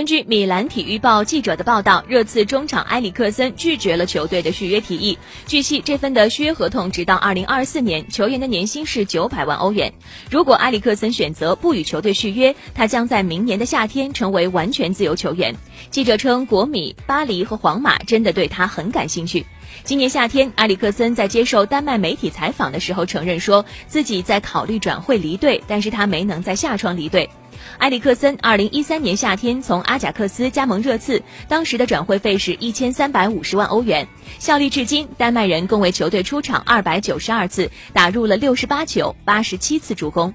根据米兰体育报记者的报道，热刺中场埃里克森拒绝了球队的续约提议。据悉，这份的续约合同直到二零二四年，球员的年薪是九百万欧元。如果埃里克森选择不与球队续约，他将在明年的夏天成为完全自由球员。记者称，国米、巴黎和皇马真的对他很感兴趣。今年夏天，埃里克森在接受丹麦媒体采访的时候承认，说自己在考虑转会离队，但是他没能在夏窗离队。埃里克森二零一三年夏天从阿贾克斯加盟热刺，当时的转会费是一千三百五十万欧元。效力至今，丹麦人共为球队出场二百九十二次，打入了六十八球，八十七次助攻。